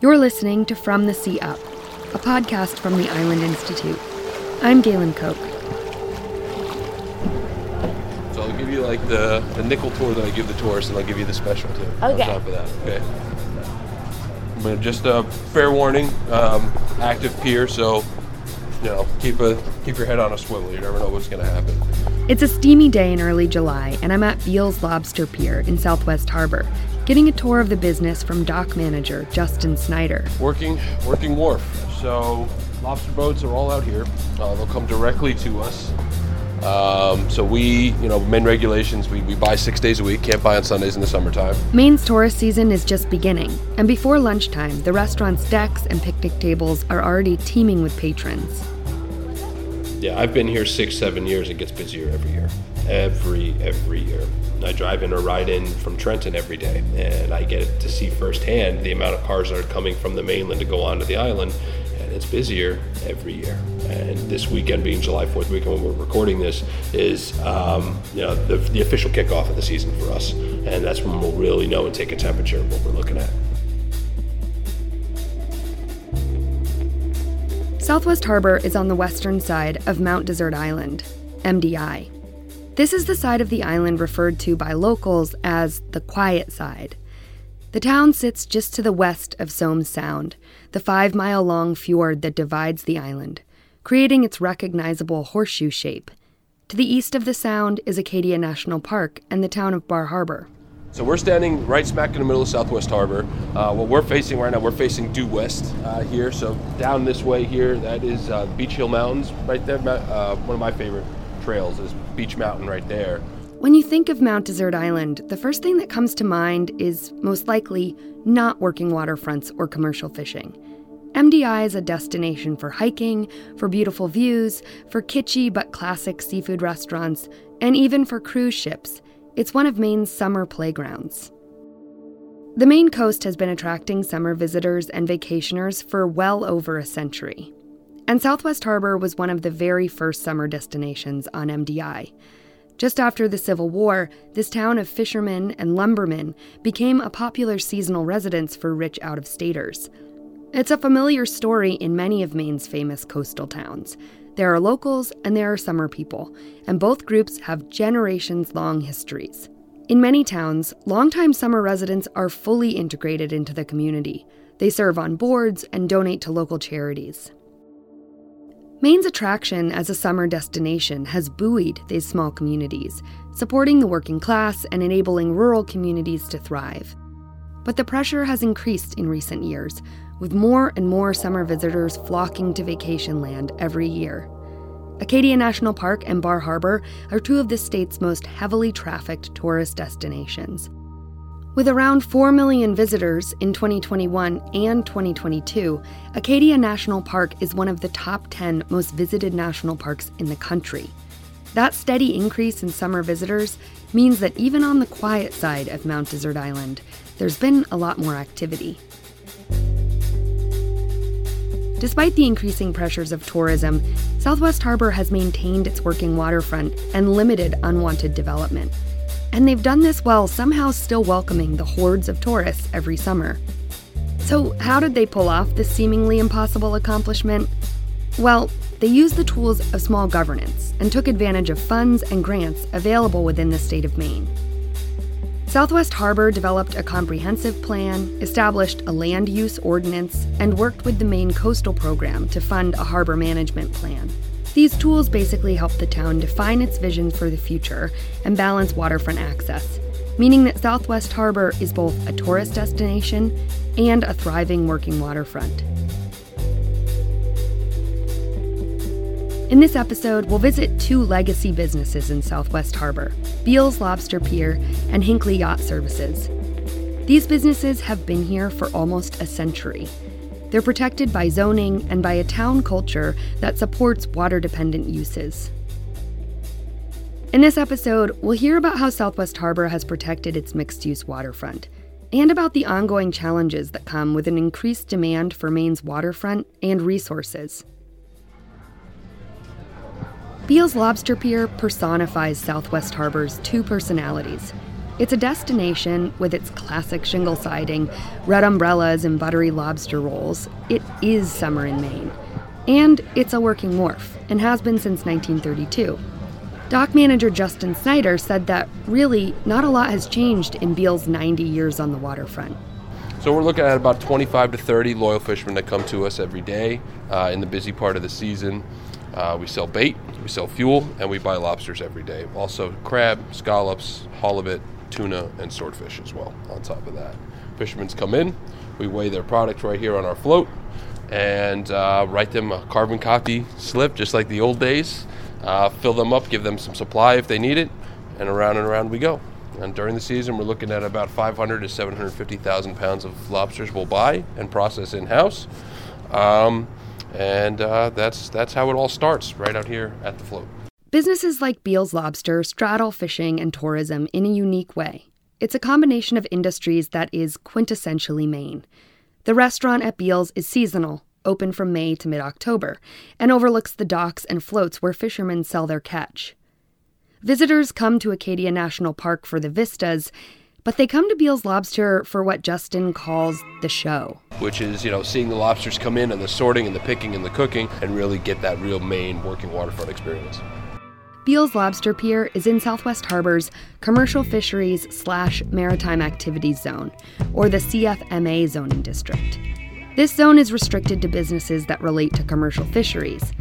You're listening to From the Sea Up, a podcast from the Island Institute. I'm Galen Koch. So I'll give you like the, the nickel tour that I give the tourists, and I'll give you the special too. Okay. On top of that, okay. But just a fair warning, um, active pier, so you know keep a keep your head on a swivel. You never know what's gonna happen. It's a steamy day in early July, and I'm at Beals Lobster Pier in Southwest Harbor, getting a tour of the business from dock manager Justin Snyder. Working working wharf. So lobster boats are all out here. Uh, they'll come directly to us. Um, so we, you know, Maine regulations, we, we buy six days a week, can't buy on Sundays in the summertime. Maine's tourist season is just beginning, and before lunchtime, the restaurant's decks and picnic tables are already teeming with patrons. Yeah, I've been here six, seven years. It gets busier every year. Every, every year. I drive in or ride in from Trenton every day, and I get to see firsthand the amount of cars that are coming from the mainland to go onto the island, and it's busier every year. And this weekend, being July 4th weekend when we're recording this, is um, you know the, the official kickoff of the season for us, and that's when we'll really know and take a temperature of what we're looking at. Southwest Harbor is on the western side of Mount Desert Island, MDI. This is the side of the island referred to by locals as the quiet side. The town sits just to the west of Somes Sound, the five mile long fjord that divides the island, creating its recognizable horseshoe shape. To the east of the sound is Acadia National Park and the town of Bar Harbor. So we're standing right smack in the middle of Southwest Harbor. Uh, what we're facing right now, we're facing due west uh, here. So down this way here, that is uh, Beech Hill Mountains right there. Uh, one of my favorite trails is Beech Mountain right there. When you think of Mount Desert Island, the first thing that comes to mind is most likely not working waterfronts or commercial fishing. MDI is a destination for hiking, for beautiful views, for kitschy but classic seafood restaurants, and even for cruise ships. It's one of Maine's summer playgrounds. The Maine coast has been attracting summer visitors and vacationers for well over a century. And Southwest Harbor was one of the very first summer destinations on MDI. Just after the Civil War, this town of fishermen and lumbermen became a popular seasonal residence for rich out of staters. It's a familiar story in many of Maine's famous coastal towns. There are locals and there are summer people, and both groups have generations long histories. In many towns, longtime summer residents are fully integrated into the community. They serve on boards and donate to local charities. Maine's attraction as a summer destination has buoyed these small communities, supporting the working class and enabling rural communities to thrive. But the pressure has increased in recent years, with more and more summer visitors flocking to vacation land every year. Acadia National Park and Bar Harbor are two of the state's most heavily trafficked tourist destinations. With around 4 million visitors in 2021 and 2022, Acadia National Park is one of the top 10 most visited national parks in the country. That steady increase in summer visitors means that even on the quiet side of Mount Desert Island, there's been a lot more activity. Despite the increasing pressures of tourism, Southwest Harbor has maintained its working waterfront and limited unwanted development. And they've done this while somehow still welcoming the hordes of tourists every summer. So, how did they pull off this seemingly impossible accomplishment? Well, they used the tools of small governance and took advantage of funds and grants available within the state of Maine. Southwest Harbor developed a comprehensive plan, established a land use ordinance, and worked with the Maine Coastal Program to fund a harbor management plan. These tools basically help the town define its vision for the future and balance waterfront access, meaning that Southwest Harbor is both a tourist destination and a thriving working waterfront. In this episode, we'll visit two legacy businesses in Southwest Harbor Beals Lobster Pier and Hinckley Yacht Services. These businesses have been here for almost a century. They're protected by zoning and by a town culture that supports water dependent uses. In this episode, we'll hear about how Southwest Harbor has protected its mixed use waterfront and about the ongoing challenges that come with an increased demand for Maine's waterfront and resources. Beals Lobster Pier personifies Southwest Harbor's two personalities It's a destination with its classic shingle siding, red umbrellas, and buttery lobster rolls. It is summer in Maine. And it's a working wharf, and has been since 1932. Dock manager Justin Snyder said that really not a lot has changed in Beal's 90 years on the waterfront. So we're looking at about 25 to 30 loyal fishermen that come to us every day uh, in the busy part of the season. Uh, we sell bait, we sell fuel, and we buy lobsters every day. Also, crab, scallops, halibut, tuna, and swordfish as well. On top of that, fishermen come in, we weigh their product right here on our float, and uh, write them a carbon copy slip, just like the old days. Uh, fill them up, give them some supply if they need it, and around and around we go. And during the season, we're looking at about 500 to 750,000 pounds of lobsters we'll buy and process in house. Um, and uh, that's that's how it all starts right out here at the float. Businesses like Beal's Lobster straddle fishing and tourism in a unique way. It's a combination of industries that is quintessentially Maine. The restaurant at Beal's is seasonal, open from May to mid October, and overlooks the docks and floats where fishermen sell their catch. Visitors come to Acadia National Park for the vistas, but they come to Beal's Lobster for what Justin calls the show. Which is, you know, seeing the lobsters come in and the sorting and the picking and the cooking and really get that real Maine working waterfront experience. Beal's Lobster Pier is in Southwest Harbor's Commercial Fisheries slash Maritime Activities Zone, or the CFMA zoning district. This zone is restricted to businesses that relate to commercial fisheries.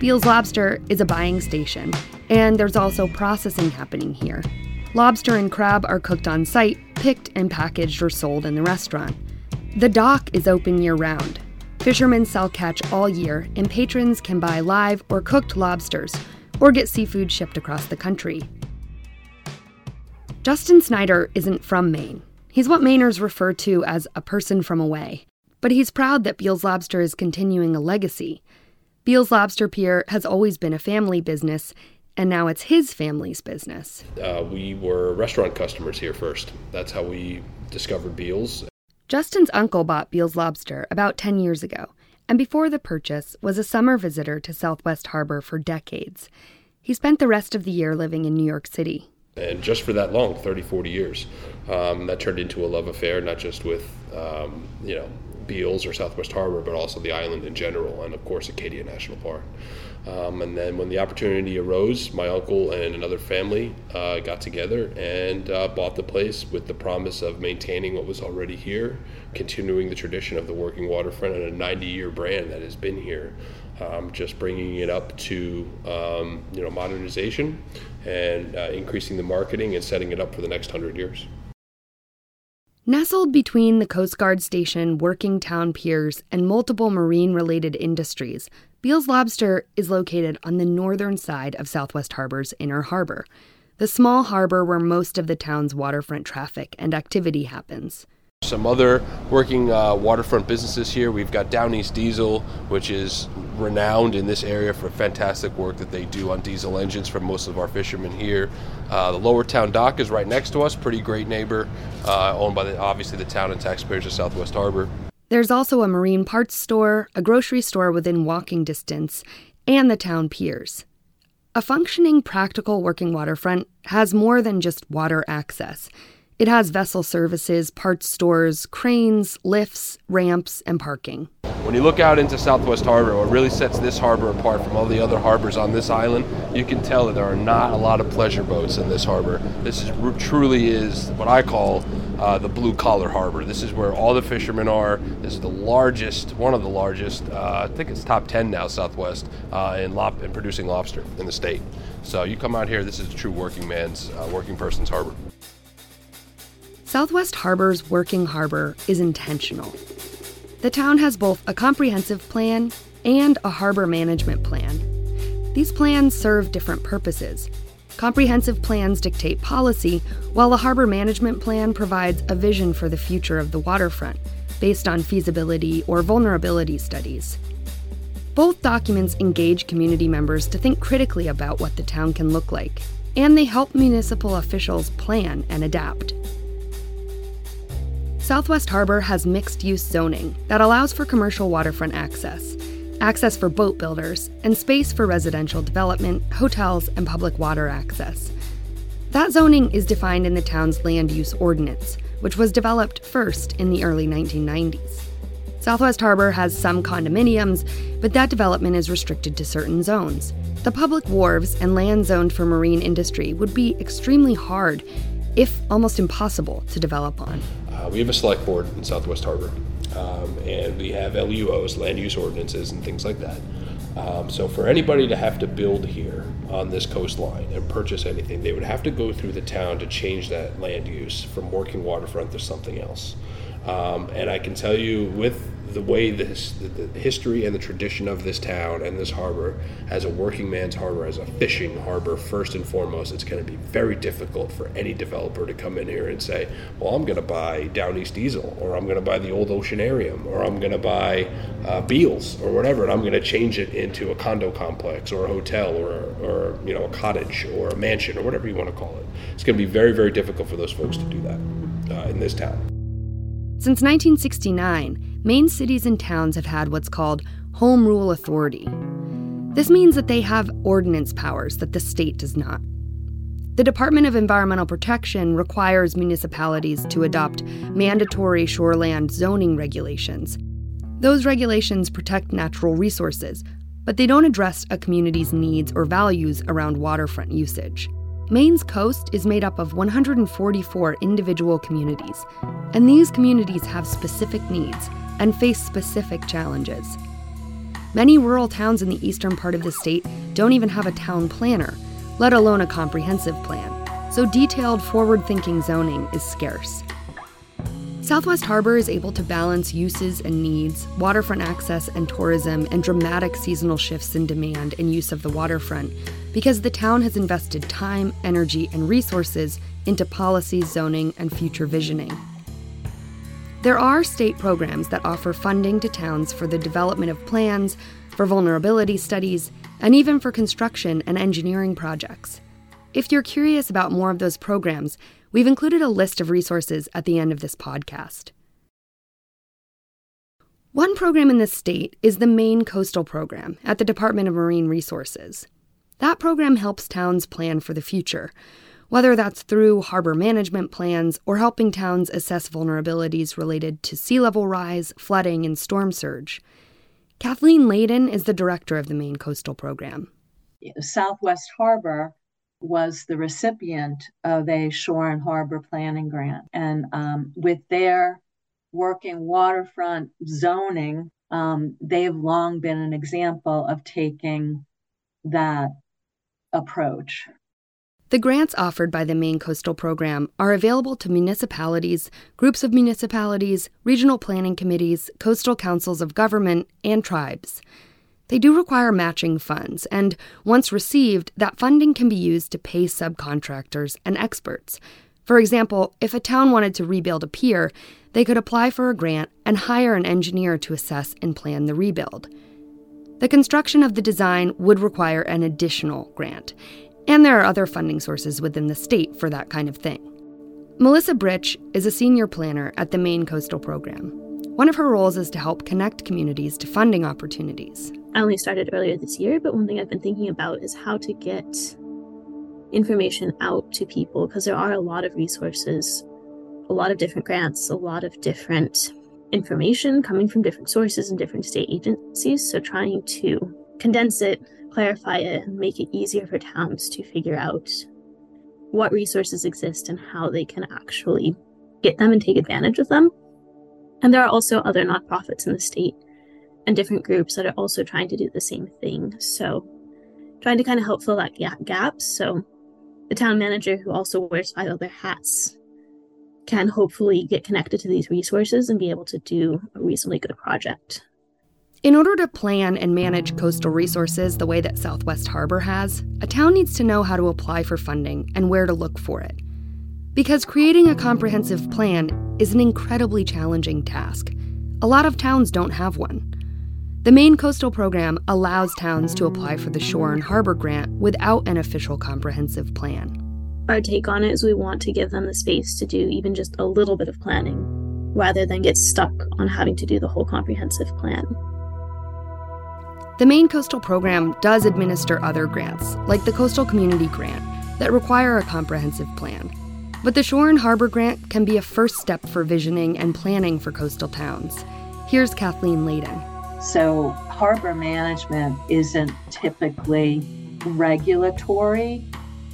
Beal's Lobster is a buying station, and there's also processing happening here. Lobster and crab are cooked on site, picked and packaged or sold in the restaurant. The dock is open year round. Fishermen sell catch all year, and patrons can buy live or cooked lobsters or get seafood shipped across the country. Justin Snyder isn't from Maine. He's what Mainers refer to as a person from away. But he's proud that Beal's Lobster is continuing a legacy. Beal's Lobster Pier has always been a family business, and now it's his family's business. Uh, we were restaurant customers here first. That's how we discovered Beal's. Justin's uncle bought Beal's Lobster about 10 years ago, and before the purchase was a summer visitor to Southwest Harbor for decades. He spent the rest of the year living in New York City. And just for that long, 30, 40 years, um, that turned into a love affair, not just with, um, you know, Beals or Southwest Harbor, but also the island in general, and of course Acadia National Park. Um, and then when the opportunity arose, my uncle and another family uh, got together and uh, bought the place with the promise of maintaining what was already here, continuing the tradition of the working waterfront and a 90 year brand that has been here. Um, just bringing it up to um, you know modernization and uh, increasing the marketing and setting it up for the next hundred years. Nestled between the Coast Guard Station working town piers and multiple marine related industries, Beal's Lobster is located on the northern side of Southwest Harbor's inner harbor, the small harbor where most of the town's waterfront traffic and activity happens. Some other working uh, waterfront businesses here. We've got Down East Diesel, which is renowned in this area for fantastic work that they do on diesel engines for most of our fishermen here. Uh, the Lower Town Dock is right next to us, pretty great neighbor, uh, owned by the, obviously the town and taxpayers of Southwest Harbor. There's also a marine parts store, a grocery store within walking distance, and the town piers. A functioning, practical working waterfront has more than just water access. It has vessel services, parts stores, cranes, lifts, ramps, and parking. When you look out into Southwest Harbor, what really sets this harbor apart from all the other harbors on this island, you can tell that there are not a lot of pleasure boats in this harbor. This is, truly is what I call uh, the blue collar harbor. This is where all the fishermen are. This is the largest, one of the largest, uh, I think it's top 10 now, Southwest, uh, in, in producing lobster in the state. So you come out here, this is a true working man's, uh, working person's harbor. Southwest Harbor's working harbor is intentional. The town has both a comprehensive plan and a harbor management plan. These plans serve different purposes. Comprehensive plans dictate policy, while the harbor management plan provides a vision for the future of the waterfront based on feasibility or vulnerability studies. Both documents engage community members to think critically about what the town can look like, and they help municipal officials plan and adapt. Southwest Harbor has mixed use zoning that allows for commercial waterfront access, access for boat builders, and space for residential development, hotels, and public water access. That zoning is defined in the town's land use ordinance, which was developed first in the early 1990s. Southwest Harbor has some condominiums, but that development is restricted to certain zones. The public wharves and land zoned for marine industry would be extremely hard, if almost impossible, to develop on. Uh, we have a select board in Southwest Harbor, um, and we have LUOs, land use ordinances, and things like that. Um, so for anybody to have to build here on this coastline and purchase anything, they would have to go through the town to change that land use from working waterfront to something else. Um, and I can tell you, with the way this, the, history and the tradition of this town and this harbor as a working man's harbor, as a fishing harbor, first and foremost, it's going to be very difficult for any developer to come in here and say, well, I'm going to buy Down East Diesel, or I'm going to buy the old Oceanarium, or I'm going to buy uh, Beals, or whatever, and I'm going to change it into a condo complex, or a hotel, or, or you know, a cottage, or a mansion, or whatever you want to call it. It's going to be very, very difficult for those folks to do that uh, in this town. Since 1969, Maine cities and towns have had what's called Home Rule Authority. This means that they have ordinance powers that the state does not. The Department of Environmental Protection requires municipalities to adopt mandatory shoreland zoning regulations. Those regulations protect natural resources, but they don't address a community's needs or values around waterfront usage. Maine's coast is made up of 144 individual communities, and these communities have specific needs and face specific challenges. Many rural towns in the eastern part of the state don't even have a town planner, let alone a comprehensive plan, so detailed forward thinking zoning is scarce. Southwest Harbor is able to balance uses and needs, waterfront access and tourism, and dramatic seasonal shifts in demand and use of the waterfront because the town has invested time, energy, and resources into policy, zoning, and future visioning. There are state programs that offer funding to towns for the development of plans, for vulnerability studies, and even for construction and engineering projects. If you're curious about more of those programs, We've included a list of resources at the end of this podcast. One program in the state is the Maine Coastal Program at the Department of Marine Resources. That program helps towns plan for the future, whether that's through harbor management plans or helping towns assess vulnerabilities related to sea level rise, flooding, and storm surge. Kathleen Leyden is the director of the Maine Coastal Program. Southwest Harbor was the recipient of a shore and harbor planning grant. And um, with their working waterfront zoning, um, they've long been an example of taking that approach. The grants offered by the Maine Coastal Program are available to municipalities, groups of municipalities, regional planning committees, coastal councils of government, and tribes. They do require matching funds, and once received, that funding can be used to pay subcontractors and experts. For example, if a town wanted to rebuild a pier, they could apply for a grant and hire an engineer to assess and plan the rebuild. The construction of the design would require an additional grant, and there are other funding sources within the state for that kind of thing. Melissa Britch is a senior planner at the Maine Coastal Program. One of her roles is to help connect communities to funding opportunities. I only started earlier this year, but one thing I've been thinking about is how to get information out to people because there are a lot of resources, a lot of different grants, a lot of different information coming from different sources and different state agencies. So trying to condense it, clarify it, and make it easier for towns to figure out what resources exist and how they can actually get them and take advantage of them. And there are also other nonprofits in the state and different groups that are also trying to do the same thing. So, trying to kind of help fill that gap. So, the town manager, who also wears five other hats, can hopefully get connected to these resources and be able to do a reasonably good project. In order to plan and manage coastal resources the way that Southwest Harbor has, a town needs to know how to apply for funding and where to look for it. Because creating a comprehensive plan is an incredibly challenging task. A lot of towns don't have one. The Maine Coastal Program allows towns to apply for the Shore and Harbor Grant without an official comprehensive plan. Our take on it is we want to give them the space to do even just a little bit of planning rather than get stuck on having to do the whole comprehensive plan. The Maine Coastal Program does administer other grants, like the Coastal Community Grant, that require a comprehensive plan. But the Shore and Harbor Grant can be a first step for visioning and planning for coastal towns. Here's Kathleen Leyden. So, harbor management isn't typically regulatory.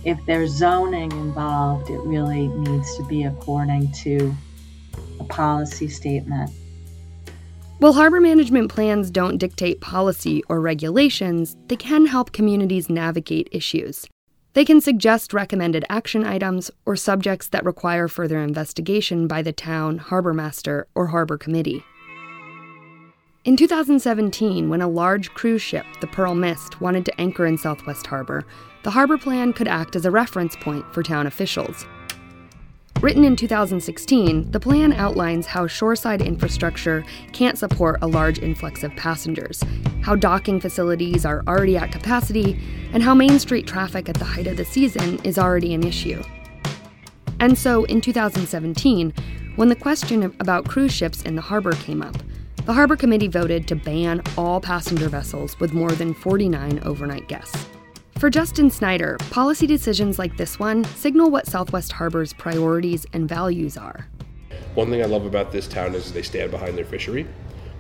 If there's zoning involved, it really needs to be according to a policy statement. While harbor management plans don't dictate policy or regulations, they can help communities navigate issues. They can suggest recommended action items or subjects that require further investigation by the town, harbor master, or harbor committee. In 2017, when a large cruise ship, the Pearl Mist, wanted to anchor in Southwest Harbor, the harbor plan could act as a reference point for town officials. Written in 2016, the plan outlines how shoreside infrastructure can't support a large influx of passengers, how docking facilities are already at capacity, and how Main Street traffic at the height of the season is already an issue. And so, in 2017, when the question about cruise ships in the harbor came up, the Harbor Committee voted to ban all passenger vessels with more than 49 overnight guests. For Justin Snyder, policy decisions like this one signal what Southwest Harbor's priorities and values are. One thing I love about this town is they stand behind their fishery,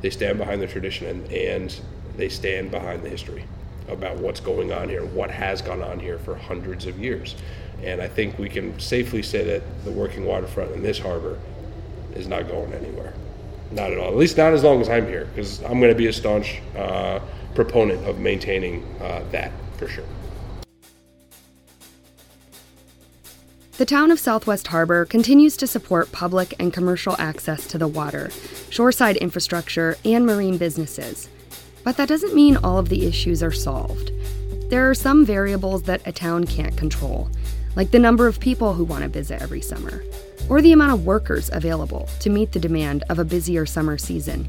they stand behind their tradition, and, and they stand behind the history about what's going on here, what has gone on here for hundreds of years. And I think we can safely say that the working waterfront in this harbor is not going anywhere. Not at all. At least not as long as I'm here, because I'm going to be a staunch uh, proponent of maintaining uh, that for sure. The town of Southwest Harbor continues to support public and commercial access to the water, shoreside infrastructure, and marine businesses. But that doesn't mean all of the issues are solved. There are some variables that a town can't control, like the number of people who want to visit every summer, or the amount of workers available to meet the demand of a busier summer season.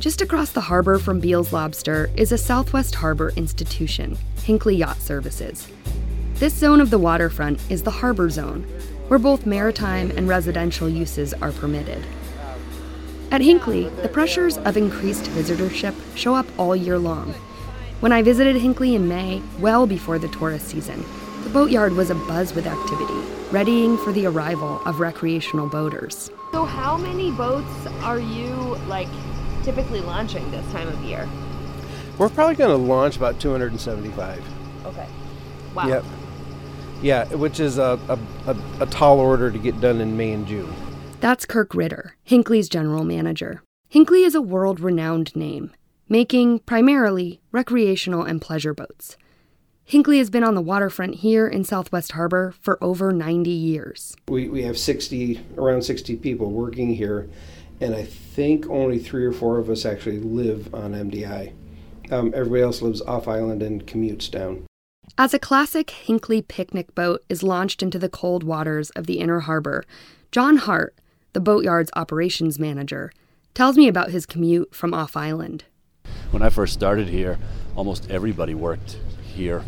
Just across the harbor from Beals Lobster is a Southwest Harbor institution, Hinckley Yacht Services. This zone of the waterfront is the harbor zone, where both maritime and residential uses are permitted. At Hinckley, the pressures of increased visitorship show up all year long. When I visited Hinckley in May, well before the tourist season, the boatyard was abuzz with activity, readying for the arrival of recreational boaters. So, how many boats are you like typically launching this time of year? We're probably going to launch about 275. Okay. Wow. Yep. Yeah, which is a, a, a, a tall order to get done in May and June. That's Kirk Ritter, Hinckley's general manager. Hinckley is a world renowned name, making primarily recreational and pleasure boats. Hinckley has been on the waterfront here in Southwest Harbor for over 90 years. We, we have 60, around 60 people working here, and I think only three or four of us actually live on MDI. Um, everybody else lives off island and commutes down. As a classic Hinckley picnic boat is launched into the cold waters of the inner harbor, John Hart, the boatyard's operations manager, tells me about his commute from off island. When I first started here, almost everybody worked here,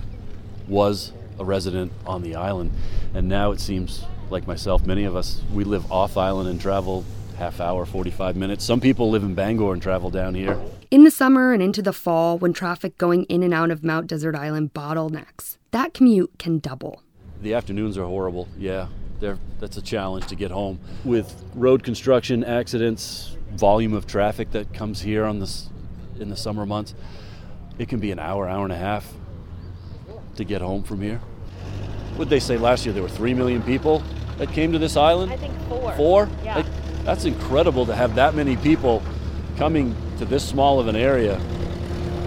was a resident on the island, and now it seems like myself, many of us, we live off island and travel half hour, 45 minutes. Some people live in Bangor and travel down here. In the summer and into the fall, when traffic going in and out of Mount Desert Island bottlenecks, that commute can double. The afternoons are horrible, yeah. They're, that's a challenge to get home. With road construction, accidents, volume of traffic that comes here on this, in the summer months, it can be an hour, hour and a half to get home from here. Would they say last year there were 3 million people that came to this island? I think four. Four? Yeah. Like, that's incredible to have that many people coming to this small of an area.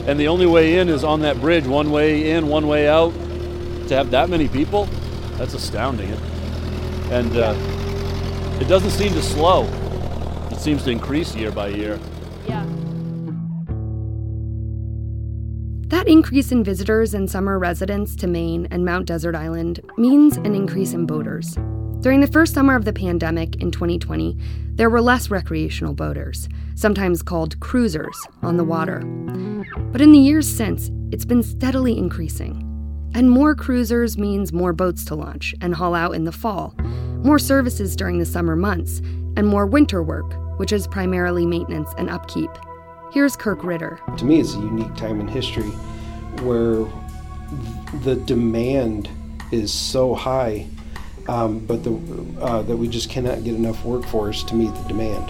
And the only way in is on that bridge, one way in, one way out. To have that many people, that's astounding. And uh, it doesn't seem to slow, it seems to increase year by year. Yeah. That increase in visitors and summer residents to Maine and Mount Desert Island means an increase in boaters. During the first summer of the pandemic in 2020, there were less recreational boaters, sometimes called cruisers, on the water. But in the years since, it's been steadily increasing. And more cruisers means more boats to launch and haul out in the fall, more services during the summer months, and more winter work, which is primarily maintenance and upkeep. Here's Kirk Ritter. To me, it's a unique time in history where the demand is so high, um, but the, uh, that we just cannot get enough workforce to meet the demand.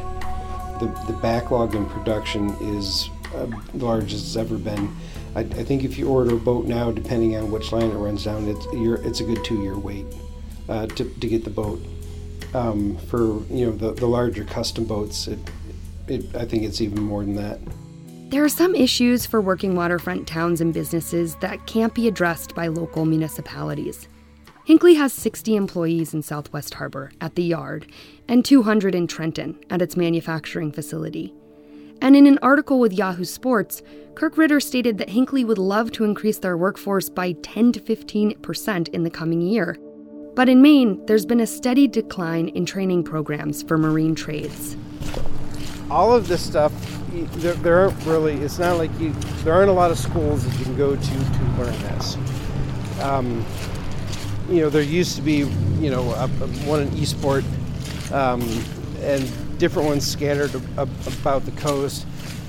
The, the backlog in production is uh, large as it's ever been. I, I, think if you order a boat now, depending on which line it runs down, it's, it's a good two-year wait uh, to, to get the boat. Um, for you know the, the larger custom boats, it, it, I think it's even more than that. There are some issues for working waterfront towns and businesses that can't be addressed by local municipalities. Hinckley has 60 employees in Southwest Harbor at the yard and 200 in Trenton at its manufacturing facility. And in an article with Yahoo Sports, Kirk Ritter stated that Hinckley would love to increase their workforce by 10 to 15% in the coming year. But in Maine, there's been a steady decline in training programs for marine trades. All of this stuff there, there aren't really. It's not like you. There aren't a lot of schools that you can go to to learn this. Um, you know, there used to be, you know, a, a, one in Eastport, um, and different ones scattered about the coast.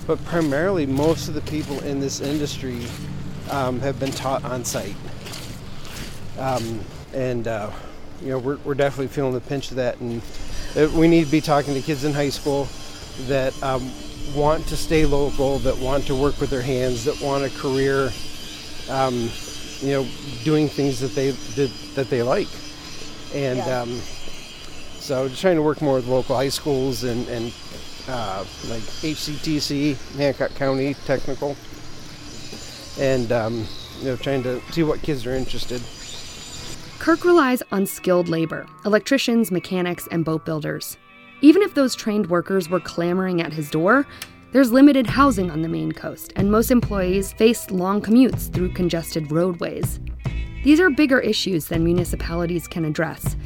But primarily, most of the people in this industry um, have been taught on site. Um, and uh, you know, we're, we're definitely feeling the pinch of that, and we need to be talking to kids in high school that um, want to stay local, that want to work with their hands, that want a career, um, you know, doing things that they did, that they like, and yeah. um, so just trying to work more with local high schools and and uh, like HCTC, Hancock County Technical, and um, you know, trying to see what kids are interested. Kirk relies on skilled labor, electricians, mechanics, and boat builders. Even if those trained workers were clamoring at his door, there's limited housing on the Maine coast, and most employees face long commutes through congested roadways. These are bigger issues than municipalities can address,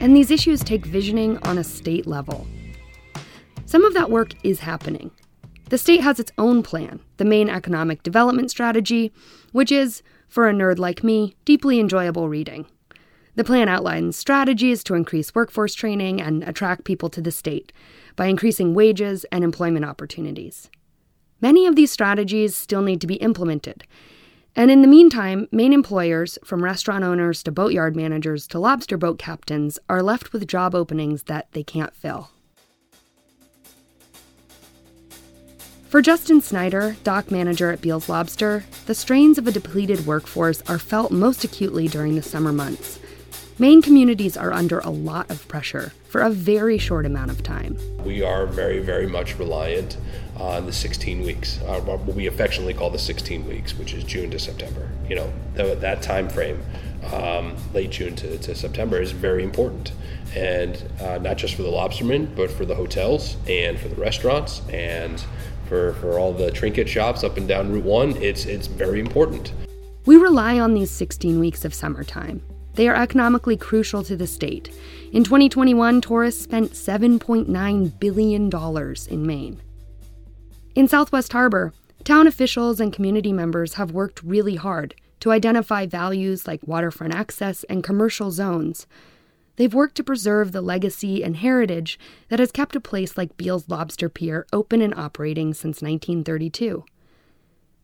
and these issues take visioning on a state level. Some of that work is happening. The state has its own plan, the Maine Economic Development Strategy, which is, for a nerd like me, deeply enjoyable reading. The plan outlines strategies to increase workforce training and attract people to the state by increasing wages and employment opportunities. Many of these strategies still need to be implemented. And in the meantime, Maine employers, from restaurant owners to boatyard managers to lobster boat captains, are left with job openings that they can't fill. For Justin Snyder, dock manager at Beals Lobster, the strains of a depleted workforce are felt most acutely during the summer months Maine communities are under a lot of pressure for a very short amount of time. We are very, very much reliant on the 16 weeks, uh, what we affectionately call the 16 weeks, which is June to September. You know, that time frame, um, late June to, to, September, is very important. And uh, not just for the lobstermen, but for the hotels and for the restaurants and for, for all the trinket shops up and down Route 1, it's, it's very important. We rely on these 16 weeks of summertime they are economically crucial to the state. In 2021, tourists spent $7.9 billion in Maine. In Southwest Harbor, town officials and community members have worked really hard to identify values like waterfront access and commercial zones. They've worked to preserve the legacy and heritage that has kept a place like Beals Lobster Pier open and operating since 1932.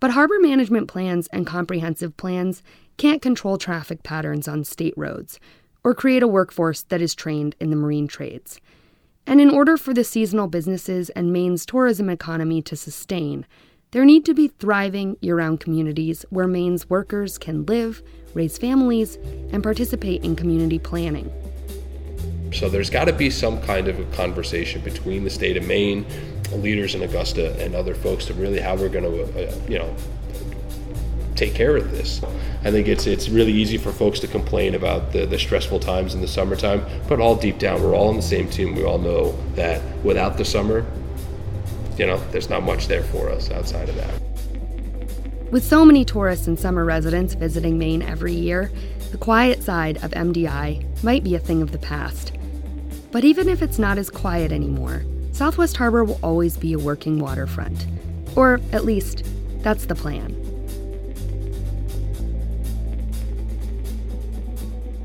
But harbor management plans and comprehensive plans can't control traffic patterns on state roads or create a workforce that is trained in the marine trades. And in order for the seasonal businesses and Maine's tourism economy to sustain, there need to be thriving year round communities where Maine's workers can live, raise families, and participate in community planning. So there's got to be some kind of a conversation between the state of Maine, leaders in Augusta, and other folks to really how we're going to, uh, you know, take care of this. I think it's it's really easy for folks to complain about the, the stressful times in the summertime, but all deep down, we're all on the same team. We all know that without the summer, you know, there's not much there for us outside of that. With so many tourists and summer residents visiting Maine every year, the quiet side of MDI might be a thing of the past. But even if it's not as quiet anymore, Southwest Harbor will always be a working waterfront. Or at least, that's the plan.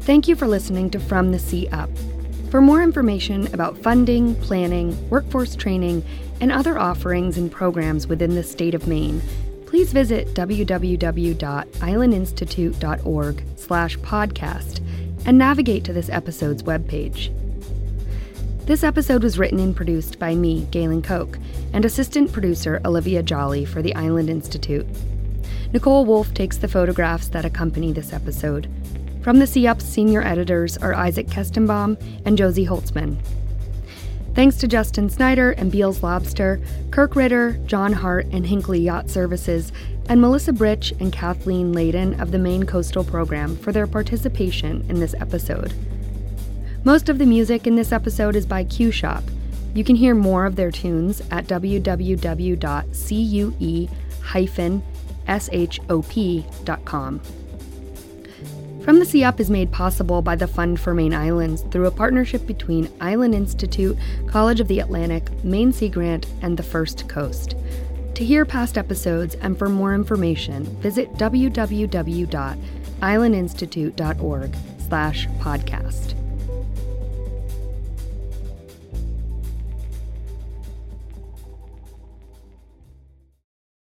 Thank you for listening to From the Sea Up. For more information about funding, planning, workforce training, and other offerings and programs within the state of Maine, please visit www.islandinstitute.org slash podcast and navigate to this episode's webpage. This episode was written and produced by me, Galen Koch, and assistant producer Olivia Jolly for the Island Institute. Nicole Wolf takes the photographs that accompany this episode. From the Sea Up's senior editors are Isaac Kestenbaum and Josie Holtzman. Thanks to Justin Snyder and Beals Lobster, Kirk Ritter, John Hart and Hinckley Yacht Services, and Melissa Britch and Kathleen Leyden of the Maine Coastal Program for their participation in this episode. Most of the music in this episode is by Cue Shop. You can hear more of their tunes at www.cue-shop.com. From the Sea Up is made possible by the Fund for Maine Islands through a partnership between Island Institute, College of the Atlantic, Maine Sea Grant, and the First Coast. To hear past episodes and for more information, visit www.islandinstitute.org slash podcast.